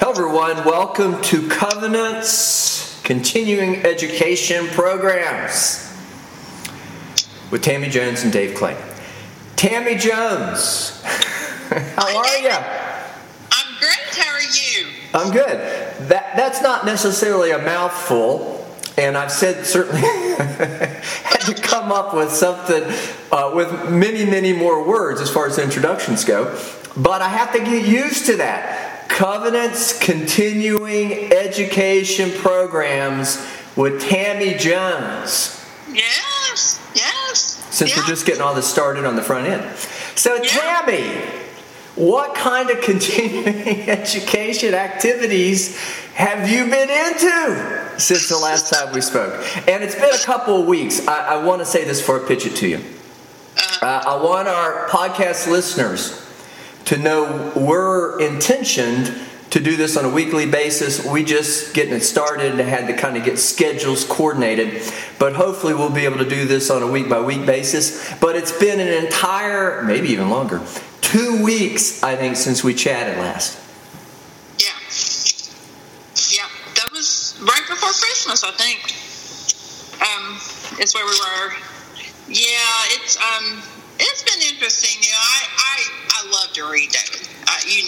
Hello, everyone. Welcome to Covenant's continuing education programs with Tammy Jones and Dave Clay. Tammy Jones, how are you? I'm great. How are you? I'm good. That that's not necessarily a mouthful, and I've said certainly had to come up with something uh, with many, many more words as far as introductions go. But I have to get used to that. Covenant's continuing education programs with Tammy Jones. Yes, yes. Since we're just getting all this started on the front end. So, Yeah. Tammy, what kind of continuing education activities have you been into since the last time we spoke? And it's been a couple of weeks. I, I want to say this before I pitch it to you. Uh, I want our podcast listeners to know we're intentioned to do this on a weekly basis. We just getting it started and had to kind of get schedules coordinated. But hopefully we'll be able to do this on a week by week basis. But it's been an entire, maybe even longer, two weeks, I think, since we chatted last. Yeah. Yeah. That was right before Christmas, I think. Um, where we were. Yeah, it's um, it's been interesting. You know, I I, I love to read, David. Uh, you,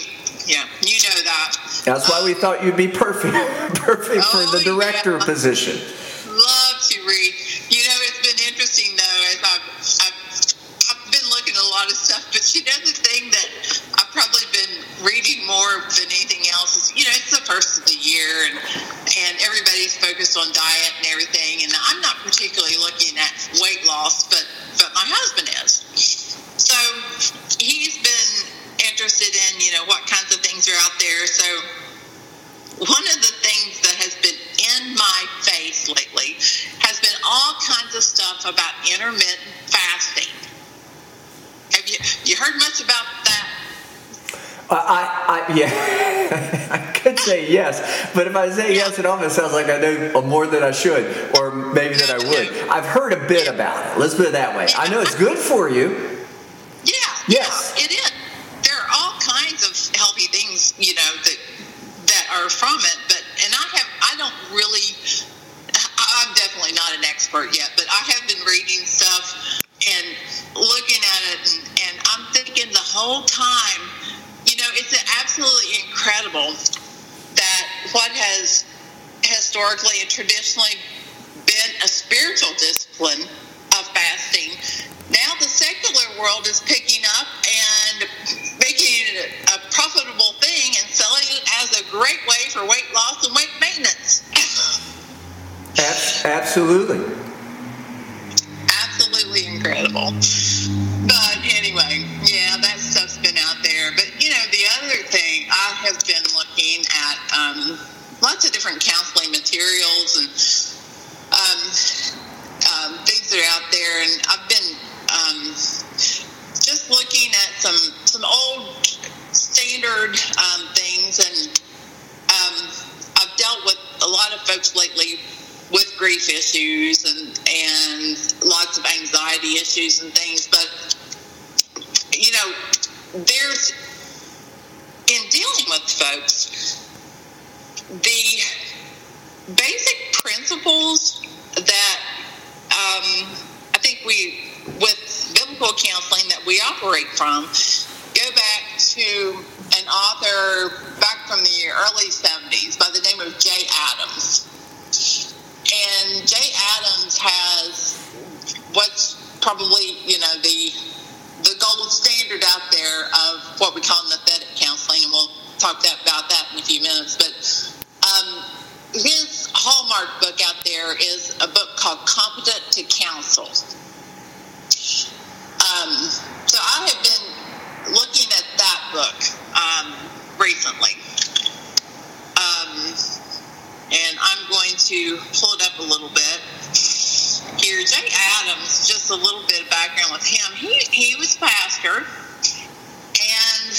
yeah, you know that. That's why we thought you'd be perfect, perfect for Oh, the director yeah. position. But if I say yes, it almost sounds like I know more than I should, or maybe that I would. I've heard a bit about it. Let's put it that way. I know it's good for you. Yeah. Yes. yeah, it is. There are all kinds of healthy things, you know, that that are from it. But and I have I don't really. I'm definitely not an expert yet, but I have been reading stuff and looking at it, and, and I'm thinking the whole time, you know, it's absolutely incredible what has historically and traditionally been a spiritual discipline of fasting, now the secular world is picking up and making it a profitable thing and selling it as a great way for weight loss and weight maintenance. Absolutely. Absolutely incredible. But anyway, yeah, But you know, the other thing I have been looking at um, lots of different counseling materials and um, um, things that are out there, and I've been um, just looking at some some old standard um, things, and um, I've dealt with a lot of folks lately with grief issues and and lots of anxiety issues and things, but you know, there's in dealing with folks the basic principles that um, I think we, with biblical counseling that we operate from, go back to an author back from the early 70s by the name of Jay Adams. And Jay Adams has what's probably, you know, the the gold standard out there of what we call nouthetic few minutes. But um, his hallmark book out there is a book called Competent to Counsel. Um, so I have been looking at that book um, recently. Um, and I'm going to pull it up a little bit. Here, Jay Adams, just a little bit of background with him. He, he was pastor, and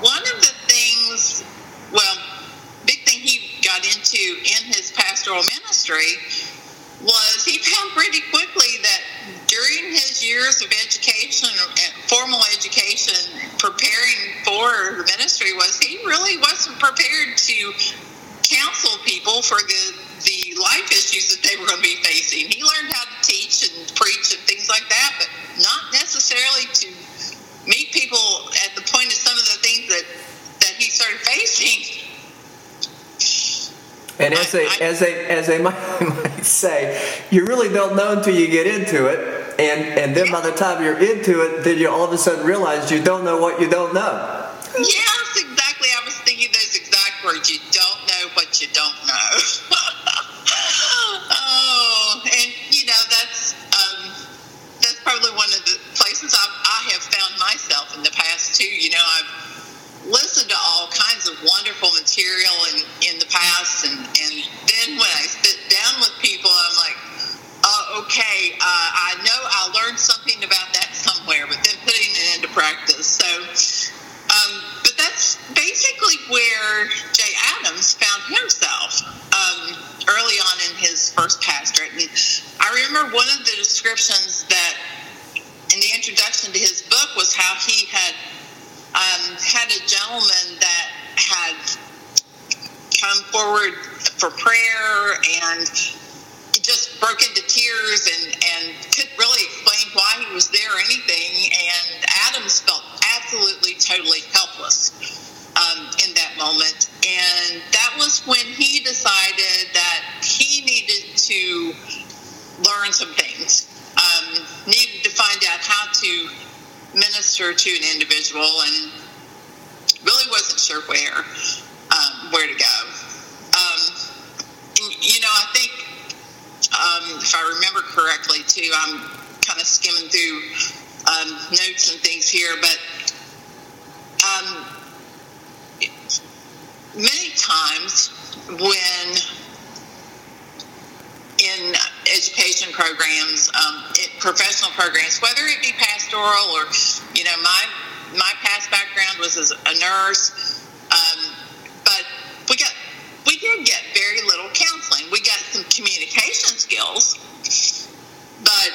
one of the things, well, big thing he got into in his pastoral ministry was he found pretty quickly that during his years of education formal education preparing for the ministry was he really wasn't prepared to counsel people for the the life issues that they were going to be facing. He learned how to teach and preach and things like that, but not necessarily to meet people at the point of some of the things that that he started facing. And as they, as they, as they might, might say, you really don't know until you get into it, and and then by the time you're into it, then you all of a sudden realize you don't know what you don't know. Yes, exactly. I was thinking those exact words. You don't know what you don't know. oh, and you know that's um, that's probably one of the places I've, I have found myself in the past too. You know, I've listened to all kinds of wonderful material in in the past, and and then when I sit down with people, I'm like. Uh, okay, uh, I know I learned something about that somewhere, but then putting it into practice. So, um, but that's basically where Jay Adams found himself um, early on in his first pastorate. And I remember one of the descriptions that in the introduction to his book was how he had um, had a gentleman that had come forward for prayer and to an individual and really wasn't sure where um, where to go. Um, you know, I think um, if I remember correctly, too, I'm kind of skimming through um, notes and things here, but um, many times when in education programs, um, professional programs, whether it be pastoral or, you know, my my past background was as a nurse, um, but we got we did get very little counseling. We got some communication skills, but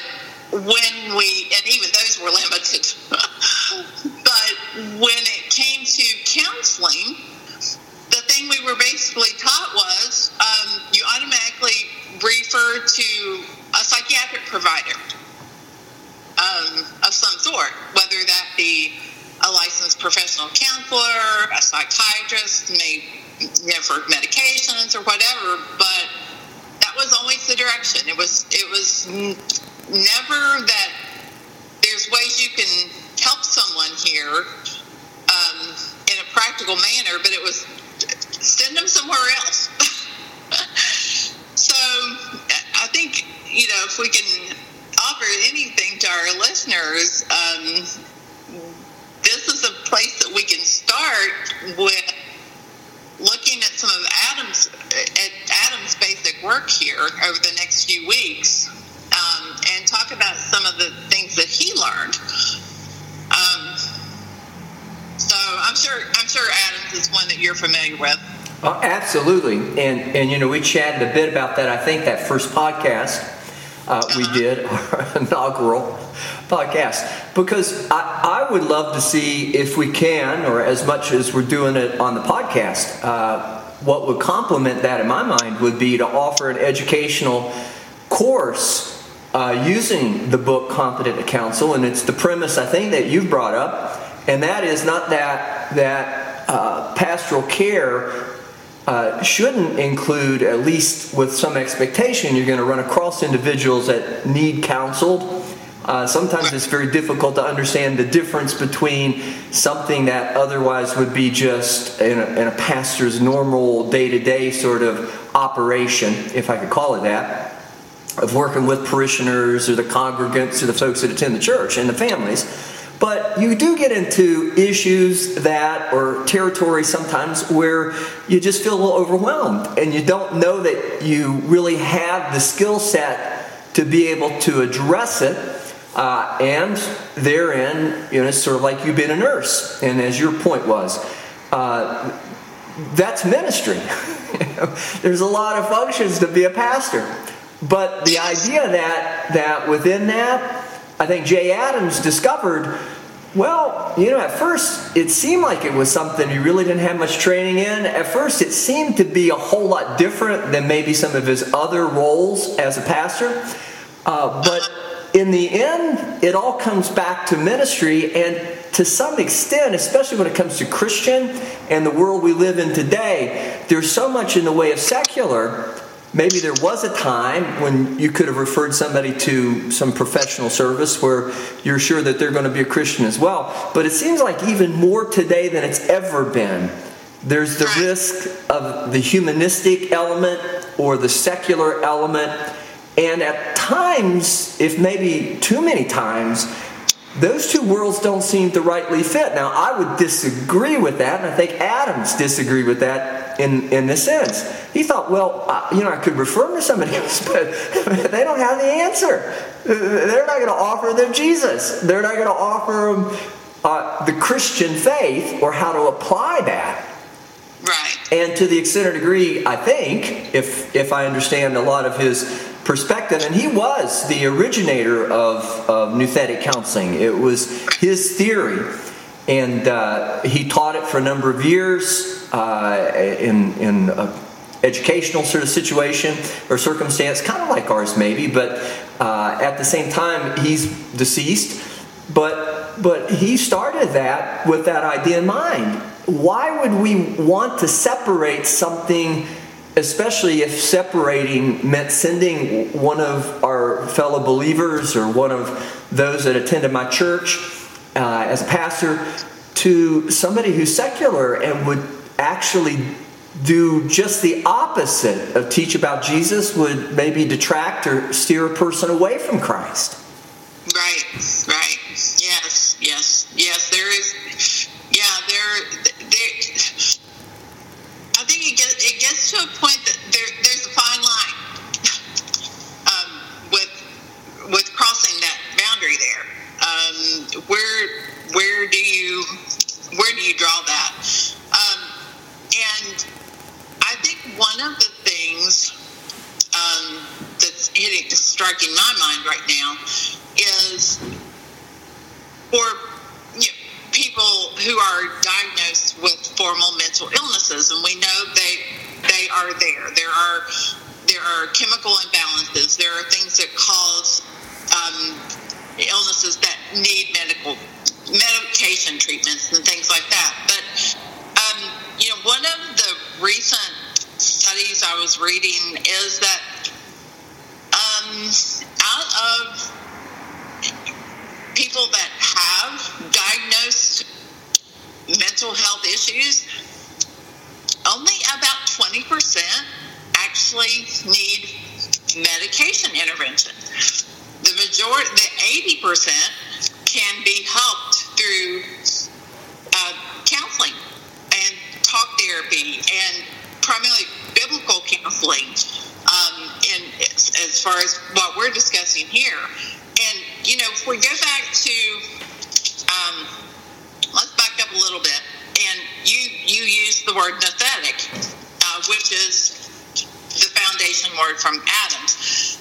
when we and even those were limited. but when it came to counseling, the thing we were basically taught was um, you automatically refer to a psychiatric provider um, of some sort, whether that be licensed professional counselor, a psychiatrist, maybe you know, for medications or whatever. But that was always the direction. It was it was never that there's ways you can help someone here um, in a practical manner, but it was send them somewhere else. so I think you know if we can offer anything to our listeners, um, place that we can start with looking at some of Adams' at Adams' basic work here over the next few weeks, um, and talk about some of the things that he learned. Um, so I'm sure I'm sure Adams is one that you're familiar with. Uh, absolutely, and and you know we chatted a bit about that. I think that first podcast uh, we uh-huh. did our inaugural podcast because I, I, would love to see if we can, or as much as we're doing it on the podcast. Uh, what would complement that in my mind would be to offer an educational course uh, using the book Competent to Counsel, and it's the premise I think that you've brought up, and that is not that that uh, pastoral care uh, shouldn't include, at least with some expectation, you're going to run across individuals that need counseled. Uh, sometimes it's very difficult to understand the difference between something that otherwise would be just in a, in a pastor's normal day to day sort of operation, if I could call it that, of working with parishioners or the congregants or the folks that attend the church and the families but you do get into issues that, or territory sometimes, where you just feel a little overwhelmed and you don't know that you really have the skill set to be able to address it. Uh, and therein, you know, it's sort of like you've been a nurse. And as your point was, uh, that's ministry. There's a lot of functions to be a pastor. But the idea that that within that I think Jay Adams discovered Well, you know, at first it seemed like it was something you really didn't have much training in. At first, it seemed to be a whole lot different than maybe some of his other roles as a pastor. Uh, but in the end, it all comes back to ministry, and to some extent, especially when it comes to Christian and the world we live in today, there's so much in the way of secular Maybe there was a time when you could have referred somebody to some professional service where you're sure that they're going to be a Christian as well. But it seems like even more today than it's ever been. There's the risk of the humanistic element or the secular element. And at times, if maybe too many times, those two worlds don't seem to rightly fit. Now, I would disagree with that, and I think Adams disagreed with that in, in this sense. He thought, well, uh, you know, I could refer them to somebody else, but they don't have the answer. They're not going to offer them Jesus. They're not going to offer them uh, the Christian faith or how to apply that. Right. And to the extent or degree, I think, if if I understand a lot of his perspective, and he was the originator of, of nouthetic counseling. It was his theory, and uh, he taught it for a number of years uh, in in a educational sort of situation or circumstance, kind of like ours maybe, but uh, at the same time he's deceased. But but he started that with that idea in mind. Why would we want to separate something? especially if separating meant sending one of our fellow believers or one of those that attended my church uh, as a pastor to somebody who's secular and would actually do just the opposite of teach about Jesus would maybe detract or steer a person away from Christ. Right, right. Yes, yes, yes. There is, yeah, there, there I think it gets it gets to a point that there there's a fine line um, with with crossing that boundary there. Um, where where do you where do you draw that? Um, and I think one of the things um, that's hitting striking my mind right now is for you know, people who are diagnosed with formal mental illnesses, and we know they they are there. There are there are chemical imbalances. There are things that cause um, illnesses that need medical medication treatments and things like that. But um, you know, one of the recent studies I was reading is that um, out of people that have diagnosed mental health issues, only about 20% actually need medication intervention. Majority, the 80% can be helped through uh, counseling and talk therapy and primarily biblical counseling um, and as far as what we're discussing here. And, you know, if we go back to, um, let's back up a little bit. And you, you use the word nouthetic, uh, which is the foundation word from Adams.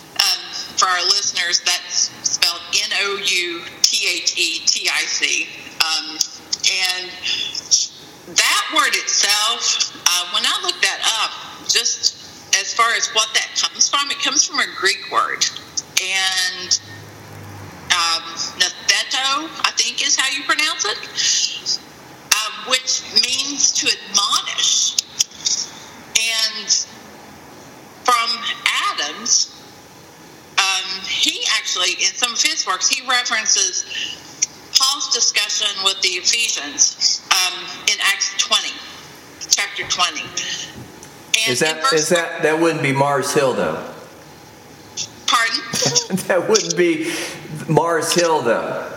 For our listeners, that's spelled N O U T H E T I C. Um, and that word itself, uh, when I looked that up, just as far as what that comes from, it comes from a Greek word. And um, natheto, I think is how you pronounce it, uh, which means to admonish. And from Adams, um, he actually, in some of his works, he references Paul's discussion with the Ephesians um, in Acts 20, chapter 20. And is that is that that wouldn't be Mars Hill though? Pardon? that wouldn't be Mars Hill though.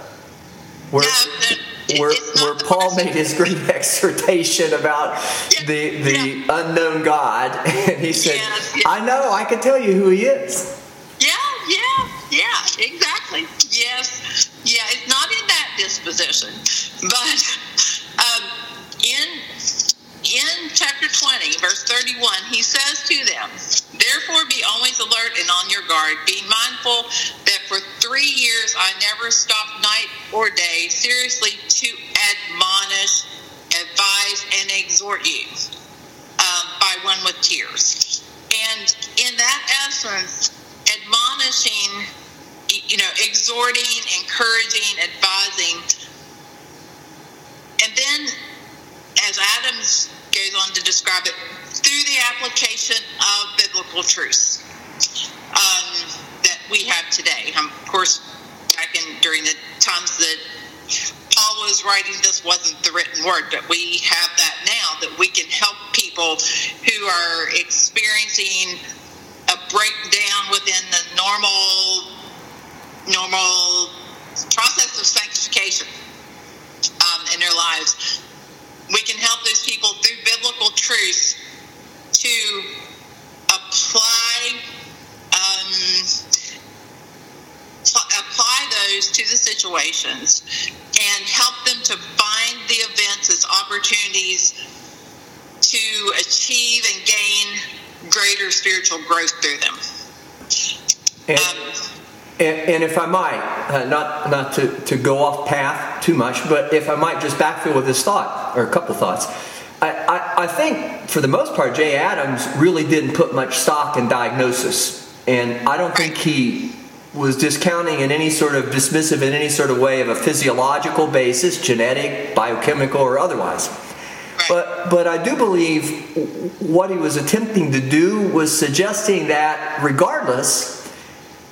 Where, no, where, where Paul made his great exhortation about yeah, the the yeah. unknown God, and he said, Yeah, "I know, I can tell you who he is." Yeah, yeah, yeah, exactly. Yes, yeah, it's not in that disposition, but um, in in chapter 20, verse 31, he says to them, Therefore be always alert and on your guard, being mindful that for three years, I never stopped night or day seriously to admonish, advise, and exhort you um, by one with tears. And in that essence, admonishing, you know, exhorting, encouraging, advising. And then, as Adams goes on to describe it, through the application of biblical truths um, that we have today. Um, of course, back in during the times that Paul was writing, this wasn't the written word, but we have that now that we can help people who are experiencing a breakdown within the normal normal process of sanctification um, in their lives. We can help those people through biblical truths to apply um, apply those to the situations and help them to find the events as opportunities to achieve and gain greater spiritual growth through them. And, um, and, and, if I might, uh, not not to, to go off path too much, but if I might just backfill with this thought or a couple thoughts. I, I, I think for the most part, Jay Adams really didn't put much stock in diagnosis, and I don't think he was discounting in any sort of dismissive in any sort of way of a physiological basis, genetic, biochemical, or otherwise. But, but I do believe what he was attempting to do was suggesting that regardless,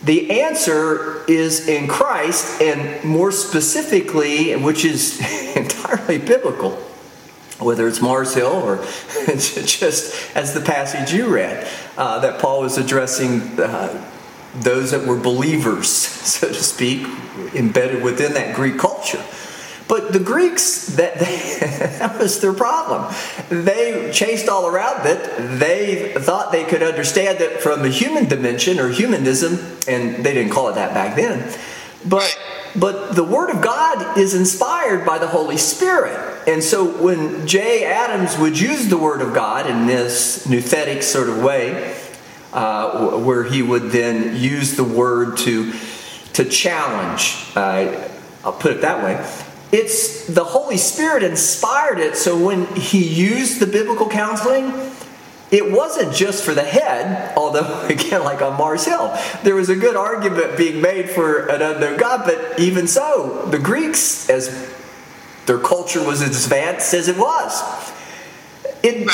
the answer is in Christ, and more specifically, which is entirely biblical, whether it's Mars Hill or just as the passage you read, uh, that Paul was addressing uh, those that were believers, so to speak, embedded within that Greek culture. But the Greeks, that, they, that was their problem. They chased all around it. They thought they could understand it from the human dimension or humanism, and they didn't call it that back then. But but the Word of God is inspired by the Holy Spirit. And so when Jay Adams would use the Word of God in this nouthetic sort of way, uh, where he would then use the Word to, to challenge, uh, I'll put it that way, it's the Holy Spirit inspired it. So when he used the biblical counseling, it wasn't just for the head, although, again, like on Mars Hill, there was a good argument being made for an unknown God, but even so, the Greeks, as their culture was as advanced as it was, it,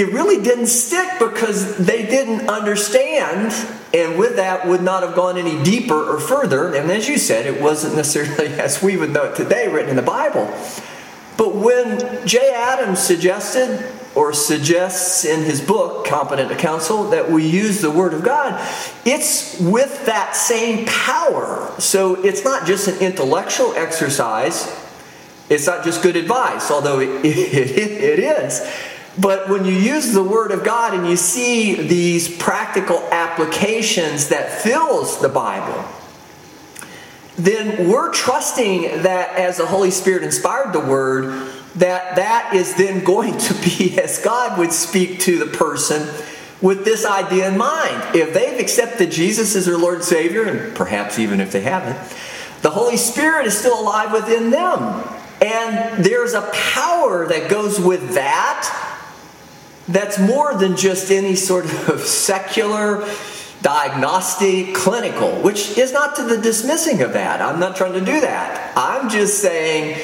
it really didn't stick because they didn't understand, and with that, would not have gone any deeper or further. And as you said, it wasn't necessarily as we would know it today, written in the Bible. But when Jay Adams suggested or suggests in his book, Competent to Counsel, that we use the Word of God, it's with that same power. So it's not just an intellectual exercise, it's not just good advice, although it, it, it is. But when you use the Word of God and you see these practical applications that fills the Bible, then we're trusting that as the Holy Spirit inspired the Word, that that is then going to be as God would speak to the person with this idea in mind. If they've accepted Jesus as their Lord and Savior, and perhaps even if they haven't, the Holy Spirit is still alive within them. And there's a power that goes with that that's more than just any sort of secular diagnostic, clinical, which is not to the dismissing of that. I'm not trying to do that. I'm just saying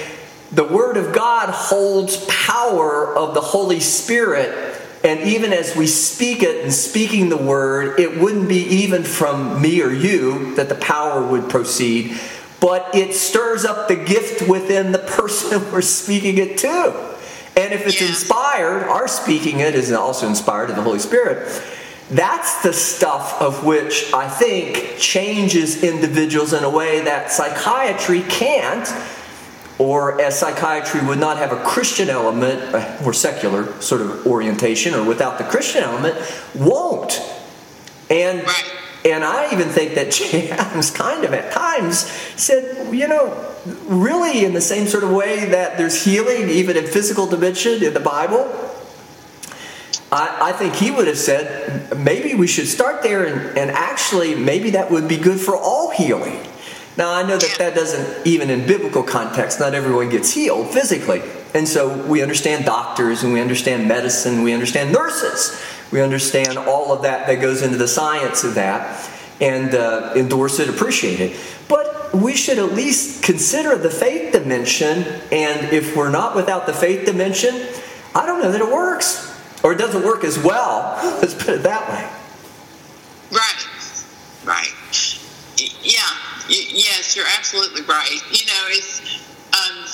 the Word of God holds power of the Holy Spirit. And even as we speak it and speaking the Word, it wouldn't be even from me or you that the power would proceed, but it stirs up the gift within the person we're speaking it to. And if it's inspired, our speaking it is also inspired in the Holy Spirit. That's the stuff of which I think changes individuals in a way that psychiatry can't, or as psychiatry would not have a Christian element, a more secular sort of orientation, or without the Christian element, won't. And and I even think that Adams kind of at times said, you know, really in the same sort of way that there's healing even in physical dimension in the Bible, I, I, think he would have said maybe we should start there and, and actually maybe that would be good for all healing. Now, I know that that doesn't, even in biblical context, not everyone gets healed physically. And so we understand doctors and we understand medicine, we understand nurses, we understand all of that that goes into the science of that and uh, endorse it, appreciate it. But we should at least consider the faith dimension. And if we're not without the faith dimension, I don't know that it works. Or it doesn't work as well. Let's put it that way. Right, right. Yeah, yes, you're absolutely right. You know, it's, um,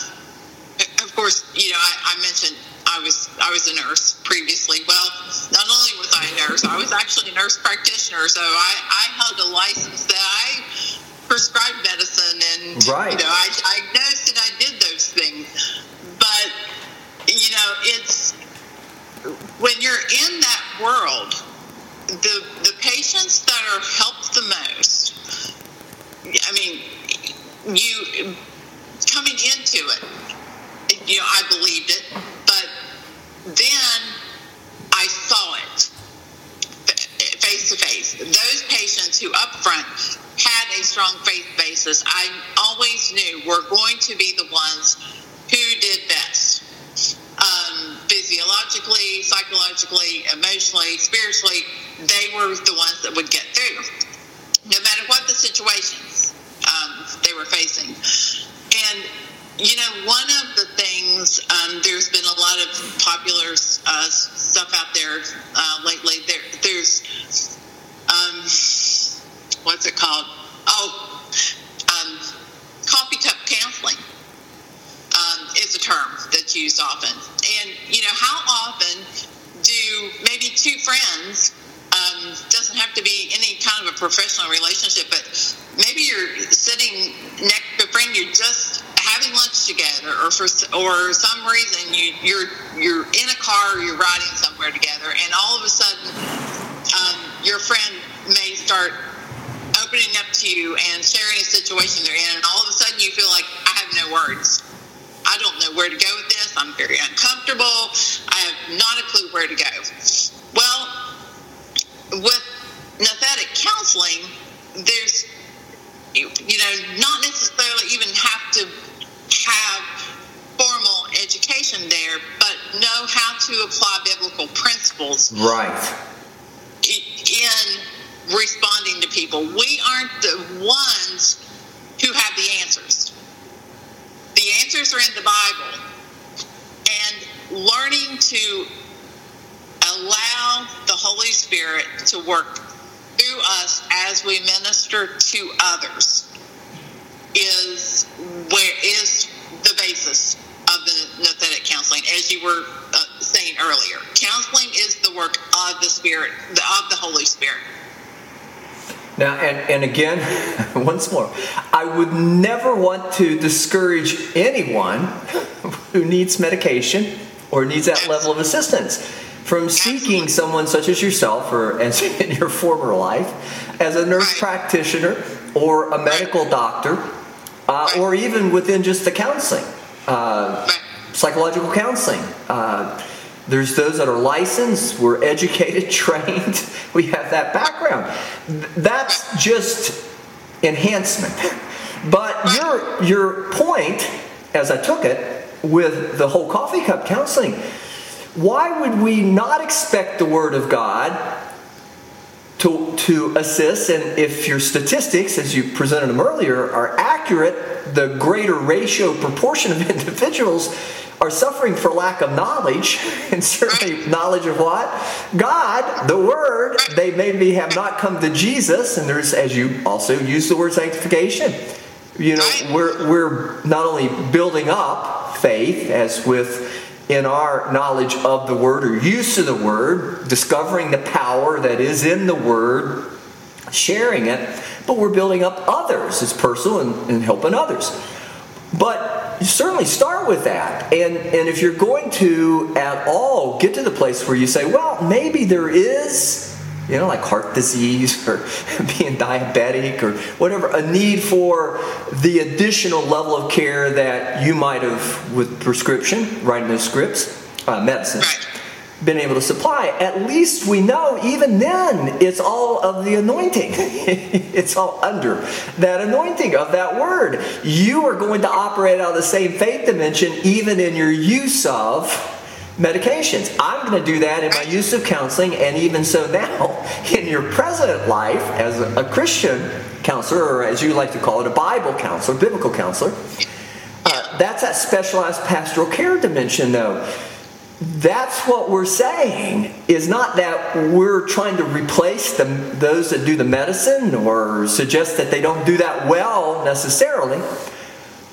of course, you know, I, I mentioned I was I was a nurse previously. Well, not only was I a nurse, I was actually a nurse practitioner. So I, I held a license that prescribed medicine and Right. you know I diagnosed and I did those things. But you know, it's when you're in that world, the the patients that are helped the most. I mean, you coming into it, you know, I believed it, but then I saw face to face. Those patients who up front had a strong faith basis, I always knew were going to be the ones who did best. Um, physiologically, psychologically, emotionally, spiritually, they were the ones that would get through, no matter what the situations um, they were facing. And you know, one of the things um, there's been a lot of popular uh, stuff out there uh. There, there's um, what's it called? Oh, um, coffee cup counseling um, is a term that's used often. And you know, how often do maybe two friends um, doesn't have to be any kind of a professional relationship, but maybe you're sitting next to a friend you're just having lunch together, or for or some reason you you're you're in a car, or you're riding somewhere together, and all of a sudden um, your friend may start opening up to you and sharing a situation they're in, and all of a sudden you feel like I have no words. I don't know where to go with this. I'm very uncomfortable. I have not a clue where to go. Well, with Nouthetic counseling, there's, you know, not necessarily even have to have formal education there, but know how to apply biblical principles Right. in responding to people. We aren't the ones who have the answers. The answers are in the Bible. And learning to allow the Holy Spirit to work us as we minister to others is where is the basis of the Nouthetic counseling, as you were uh, saying earlier. Counseling is the work of the Spirit, of the Holy Spirit. Now, and, and again, once more, I would never want to discourage anyone who needs medication or needs that level of assistance from seeking someone such as yourself or as in your former life as a nurse practitioner or a medical doctor uh, or even within just the counseling, uh, psychological counseling. Uh, there's those that are licensed, we're educated, trained, we have that background. That's just enhancement. But your your point, as I took it, with the whole coffee cup counseling, why would we not expect the word of God to, to assist? And if your statistics, as you presented them earlier, are accurate, the greater ratio proportion of individuals are suffering for lack of knowledge, and certainly knowledge of what? God, the Word. They maybe have not come to Jesus, and there's, as you also use the word sanctification. You know, we're, we're not only building up faith, as with in our knowledge of the Word or use of the Word, discovering the power that is in the Word, sharing it, but we're building up others. It's personal and, and helping others. But you certainly start with that. And, and if you're going to at all get to the place where you say, well, maybe there is, you know, like heart disease or being diabetic or whatever, a need for the additional level of care that you might have with prescription, writing those scripts, uh, medicine. Right. been able to supply, at least we know even then it's all of the anointing. it's all under that anointing of that word. You are going to operate out of the same faith dimension even in your use of medications. I'm going to do that in my use of counseling, and even so now, in your present life as a Christian counselor, or as you like to call it, a Bible counselor, biblical counselor. Uh, that's that specialized pastoral care dimension, though that's what we're saying is not that we're trying to replace the, those that do the medicine or suggest that they don't do that well necessarily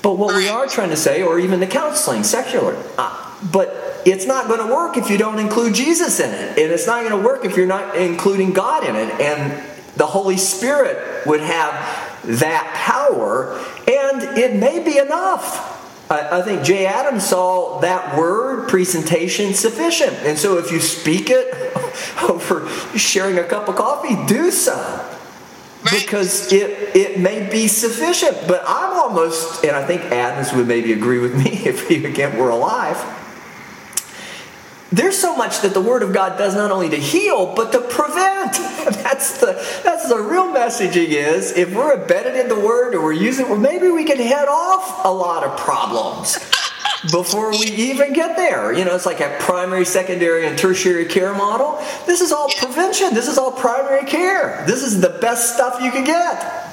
but what we are trying to say or even the counseling secular uh, but it's not going to work if you don't include jesus in it and it's not going to work if you're not including god in it and the holy spirit would have that power and it may be enough I, think Jay Adams saw that word presentation sufficient. And so if you speak it over sharing a cup of coffee, do so. Because it, it may be sufficient. But I'm almost, and I think Adams would maybe agree with me if he again were alive there's so much that the word of god does not only to heal but to prevent. That's the that's the real messaging is if we're embedded in the word or we're using well maybe we can head off a lot of problems before we even get there. You know it's like a primary secondary and tertiary care model. This is all prevention. This is all primary care. This is the best stuff you can get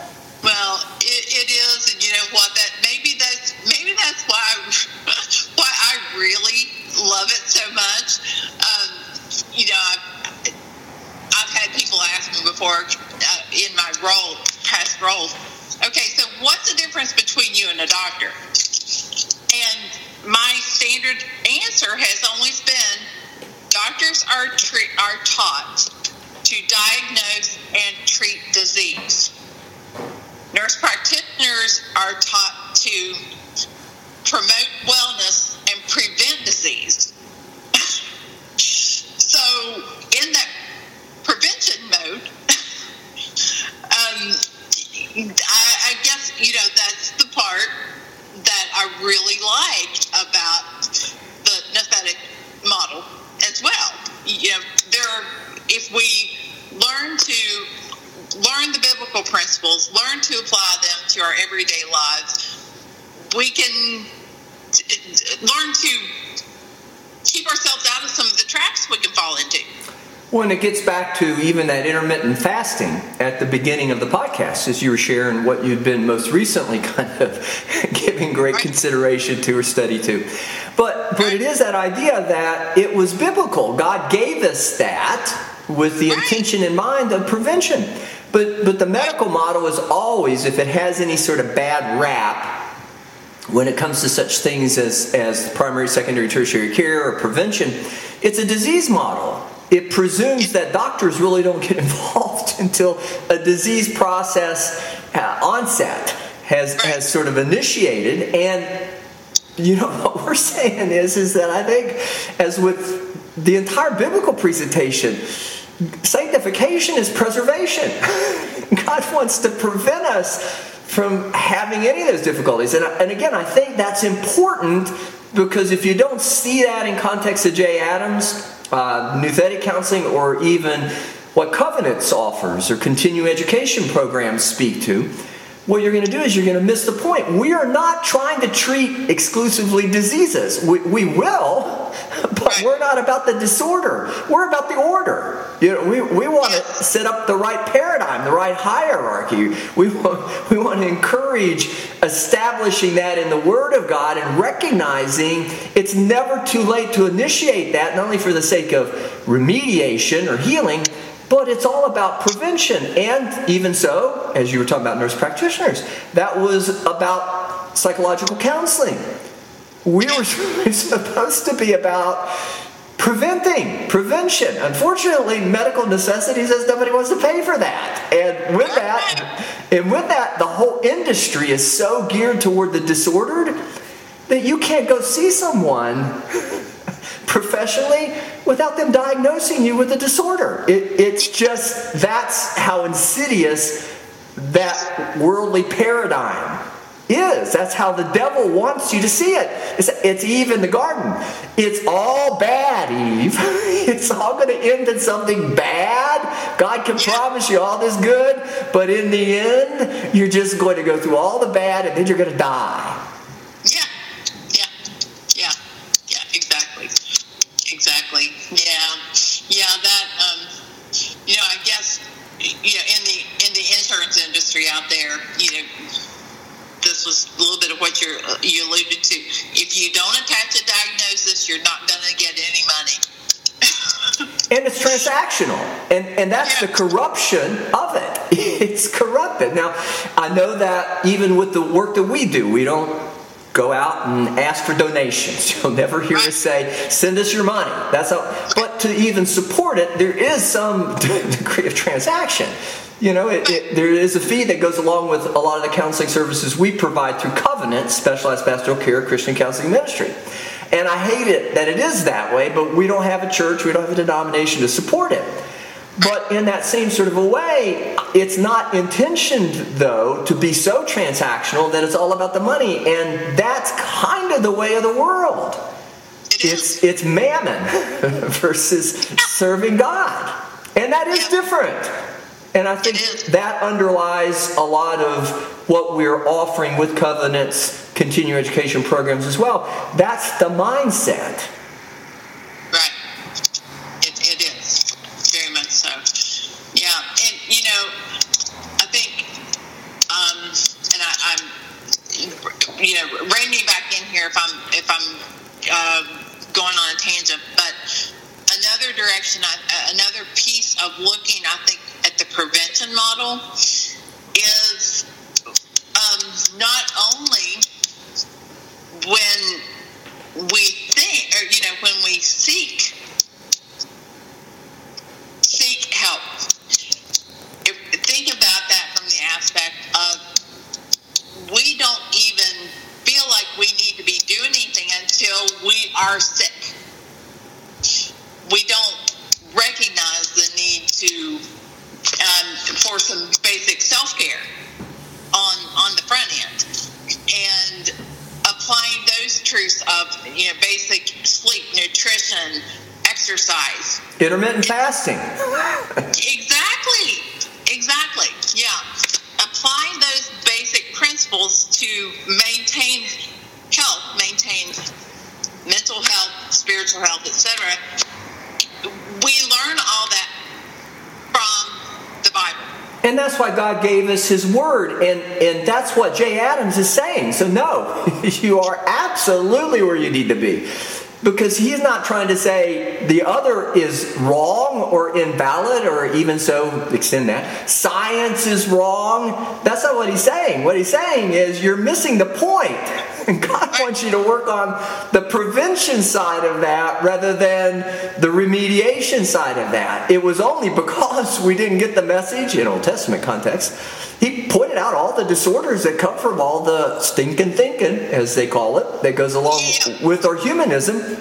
love it so much. Um, you know, I've, I've had people ask me before uh, in my role, past roles, okay, so what's the difference between you and a doctor? And my standard answer has always been doctors are, tre- are taught to diagnose and treat disease. Nurse practitioners are taught to promote wellness prevent disease. so, in that prevention mode, um, I, I guess, you know, that's the part that I really liked about the Nouthetic model as well. You know, there, are, if we learn to learn the biblical principles, learn to apply them to our everyday lives, we can learn to keep ourselves out of some of the traps we can fall into. When it gets back to even that intermittent fasting at the beginning of the podcast, as you were sharing what you've been most recently kind of giving great right. consideration to or study to. But but right. it is that idea that it was biblical. God gave us that with the right. intention in mind of prevention. But but the medical model is always, if it has any sort of bad rap, when it comes to such things as, as primary, secondary, tertiary care or prevention, it's a disease model. It presumes that doctors really don't get involved until a disease process uh, onset has, has sort of initiated. And you know what we're saying is, is that I think, as with the entire biblical presentation, sanctification is preservation. God wants to prevent us from having any of those difficulties. And, and again, I think that's important because if you don't see that in context of Jay Adams, uh, Nouthetic counseling, or even what Covenants offers or continuing education programs speak to, what you're going to do is you're going to miss the point. We are not trying to treat exclusively diseases. We, we will, but we're not about the disorder. We're about the order. You know, we, we want to set up the right paradigm, the right hierarchy. We want, we want to encourage establishing that in the Word of God and recognizing it's never too late to initiate that, not only for the sake of remediation or healing, but it's all about prevention. And even so, as you were talking about nurse practitioners, that was about psychological counseling. We were supposed to be about preventing, prevention. Unfortunately, medical necessity says nobody wants to pay for that. And with that, and with that, the whole industry is so geared toward the disordered that you can't go see someone professionally without them diagnosing you with a disorder. It, it's just that's how insidious that worldly paradigm is. That's how the devil wants you to see it. It's, it's Eve in the garden. It's all bad, Eve. it's all going to end in something bad. God can promise you all this good, but in the end, you're just going to go through all the bad and then you're going to die. Yeah, yeah, yeah, yeah, exactly. Exactly. Yeah, yeah, that, um, you know, I guess, you know, in the, in the insurance industry out there, you know, this was a little bit of what you're, you alluded to. If you don't attach a diagnosis, you're not going to get any money. and it's transactional and and that's the corruption of it. It's corrupted. Now i know that even with the work that we do we don't go out and ask for donations. You'll never hear us say send us your money. That's how but to even support it there is some degree of transaction you know, it, it, there is a fee that goes along with a lot of the counseling services we provide through Covenant, Specialized Pastoral Care Christian Counseling Ministry. And I hate it that it is that way, but we don't have a church, we don't have a denomination to support it. But in that same sort of a way, it's not intentioned, though, to be so transactional that it's all about the money. And that's kind of the way of the world. It's, it's mammon versus serving God. And that is different. And I think that underlies a lot of what we're offering with Covenant's continuing education programs as well. That's the mindset. Right. It, it is. Very much so. Yeah. And, you know, I think, um, and I, I'm, you know, rein me back in here if I'm, if I'm uh, going on a tangent, but another direction, another piece of looking, I think, the prevention model is um, not only when we think, or you know, when we seek help. If, think about that from the aspect of we don't even feel like we need to be doing anything until we are sick. We don't recognize the need to um, for some basic self care on on the front end, and applying those truths of you know basic sleep, nutrition, exercise, intermittent fasting. exactly, exactly. Yeah, applying those basic principles to maintain health, maintain mental health, spiritual health, etc. We learn all that from the Bible. And why God gave us His Word. And, and that's what Jay Adams is saying. So, no, you are absolutely where you need to be. Because he's not trying to say the other is wrong or invalid or even so extend that. Science is wrong. That's not what he's saying. What he's saying is you're missing the point. And God wants you to work on the prevention side of that rather than the remediation side of that. It was only because we didn't get the message in Old Testament context. He pointed out all the disorders that come from all the stinking thinking, as they call it, that goes along with our humanism.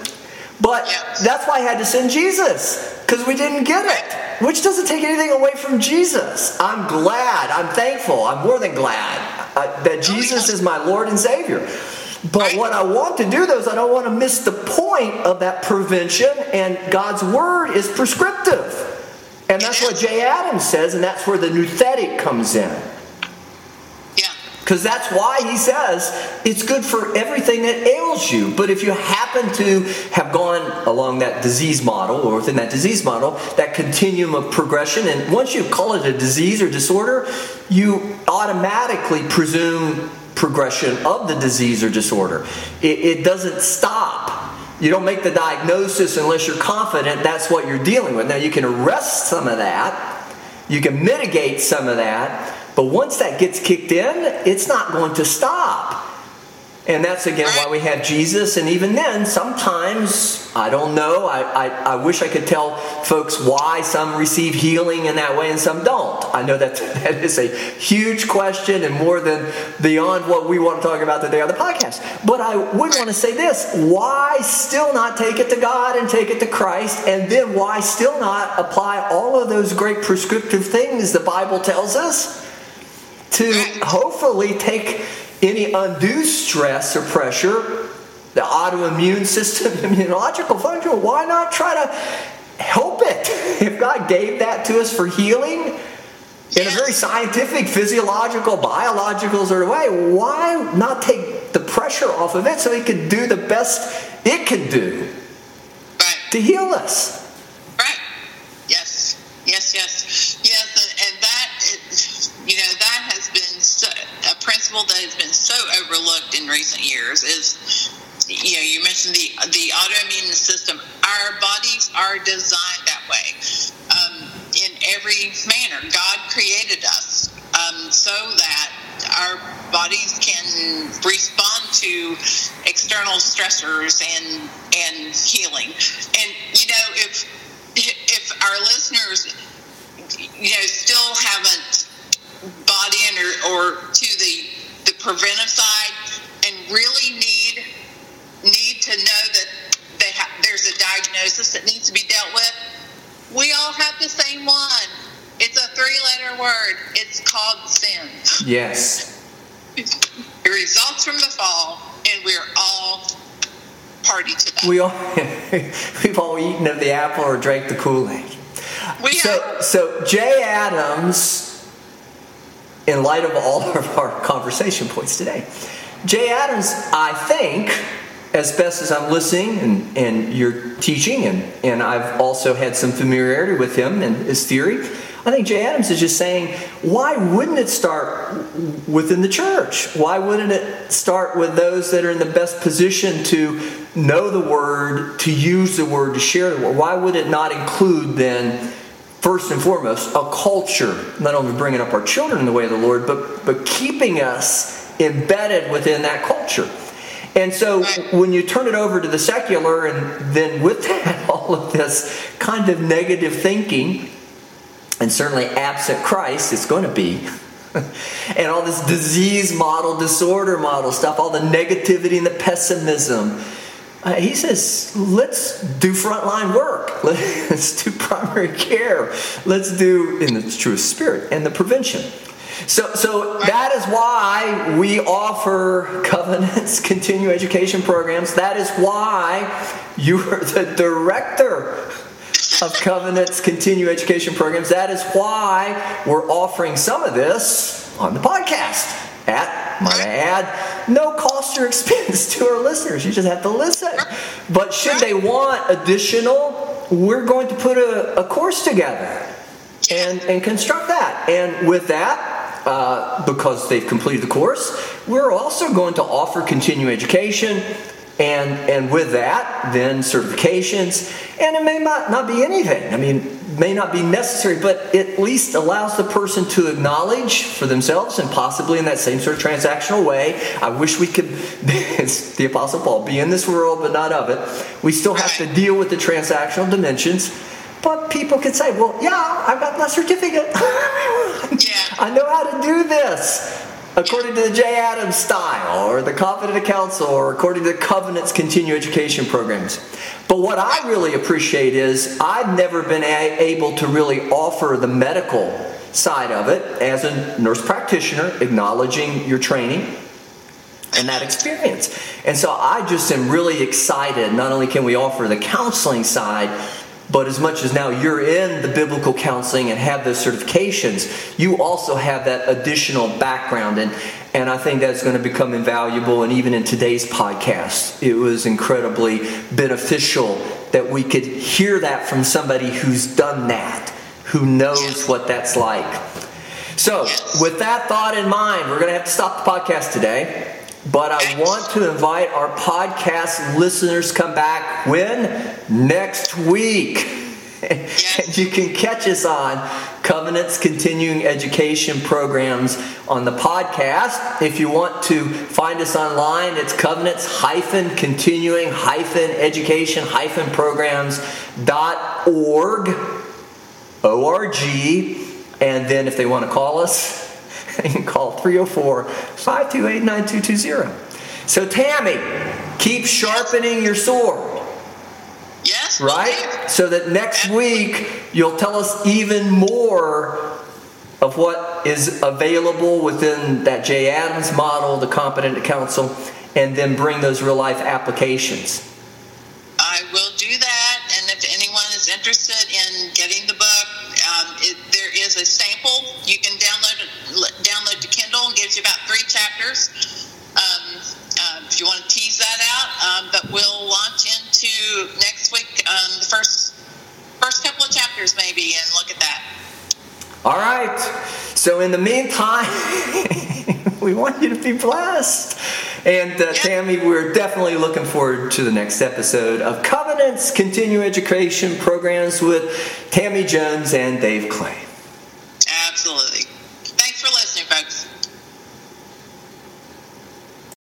But that's why I had to send Jesus, because we didn't get it. Which doesn't take anything away from Jesus. I'm glad, I'm thankful, I'm more than glad uh, that Jesus is my Lord and Savior. But what I want to do, though, is I don't want to miss the point of that prevention, and God's Word is prescriptive. And that's what Jay Adams says, and that's where the nouthetic comes in. Because that's why he says it's good for everything that ails you. But if you happen to have gone along that disease model, or within that disease model, that continuum of progression, and once you call it a disease or disorder, you automatically presume progression of the disease or disorder. It, it doesn't stop. You don't make the diagnosis unless you're confident that's what you're dealing with. Now, you can arrest some of that, you can mitigate some of that, but once that gets kicked in, it's not going to stop. And that's again why we have Jesus. And even then, sometimes, I don't know, I, I, I, wish I could tell folks why some receive healing in that way and some don't. I know that that is a huge question and more than beyond what we want to talk about today on the podcast. But I would want to say this why still not take it to God and take it to Christ? And then why still not apply all of those great prescriptive things the Bible tells us to hopefully take any undue stress or pressure, the autoimmune system, immunological function, why not try to help it? If God gave that to us for healing in a very scientific, physiological, biological sort of way, why not take the pressure off of it so it can do the best it can do to heal us? Right. Yes. Yes. Yes. Yes. And, and that, is, you know, that has been so, a principle that has been so overlooked in recent years. Is you know, you mentioned the the autoimmune system. Our bodies are designed that way. Um, in every manner, God created us um, so that our bodies can respond to external stressors and and healing. And you know, if if our listeners, you know, still haven't bought in or, or to preventive side and really need need to know that they ha- there's a diagnosis that needs to be dealt with. We all have the same one. It's a three-letter word. It's called sin. Yes. It results from the fall, and we're all party to that. We all we've all eaten of the apple or drank the Kool-Aid. We So have- so Jay Adams, in light of all of our conversation points today, Jay Adams, I think, as best as I'm listening and, and you're teaching, and, and I've also had some familiarity with him and his theory, I think Jay Adams is just saying, why wouldn't it start within the church? Why wouldn't it start with those that are in the best position to know the word, to use the word, to share the word? Why would it not include then, first and foremost, a culture, not only bringing up our children in the way of the Lord, but, but keeping us embedded within that culture? And so when you turn it over to the secular, and then with that, all of this kind of negative thinking, and certainly absent Christ, it's going to be. and all this disease model, disorder model stuff, all the negativity and the pessimism. Uh, he says, let's do frontline work. Let's do primary care. Let's do, in the truest spirit, and the prevention. So, so that is why we offer Covenant's continuing education programs. That is why you are the director of Covenant's continuing education programs. That is why we're offering some of this on the podcast at, might I add, no cost or expense to our listeners. You just have to listen. But should they want additional, we're going to put a, a course together and, and construct that. And with that, uh, because they've completed the course, we're also going to offer continuing education and and with that then certifications and it may not, not be anything i mean may not be necessary but it at least allows the person to acknowledge for themselves and possibly in that same sort of transactional way i wish we could it's the apostle paul be in this world but not of it. We still have to deal with the transactional dimensions. But people can say well yeah i've got my certificate. I know how to do this according to the Jay Adams style, or the Covenant Council, or according to the Covenant's continuing education programs. But what I really appreciate is I've never been a- able to really offer the medical side of it as a nurse practitioner, acknowledging your training and that experience. And so I just am really excited. Not only can we offer the counseling side, but as much as now you're in the biblical counseling and have those certifications, you also have that additional background. And, and I think that's going to become invaluable. And even in today's podcast, it was incredibly beneficial that we could hear that from somebody who's done that, who knows what that's like. So, with that thought in mind, we're going to have to stop the podcast today. But I want to invite our podcast listeners come back when next week. and you can catch us on Covenant's continuing education programs on the podcast. If you want to find us online, it's Covenant's hyphen continuing hyphen education hyphen programs dot org O-R-G. And then if they want to call us, you can call 304 528 9220. So, Tammy, keep sharpening your sword, Yes. right? So that next week you'll tell us even more of of what is available within that Jay Adams model, the competent counsel, and then bring those real life applications. But we'll launch into next week um, the first first couple of chapters maybe, and look at that. All right. So in the meantime, we want you to be blessed. And uh, Tammy, we're definitely looking forward to the next episode of Covenants Continuing Education Programs with Tammy Jones and Dave Clay. Absolutely.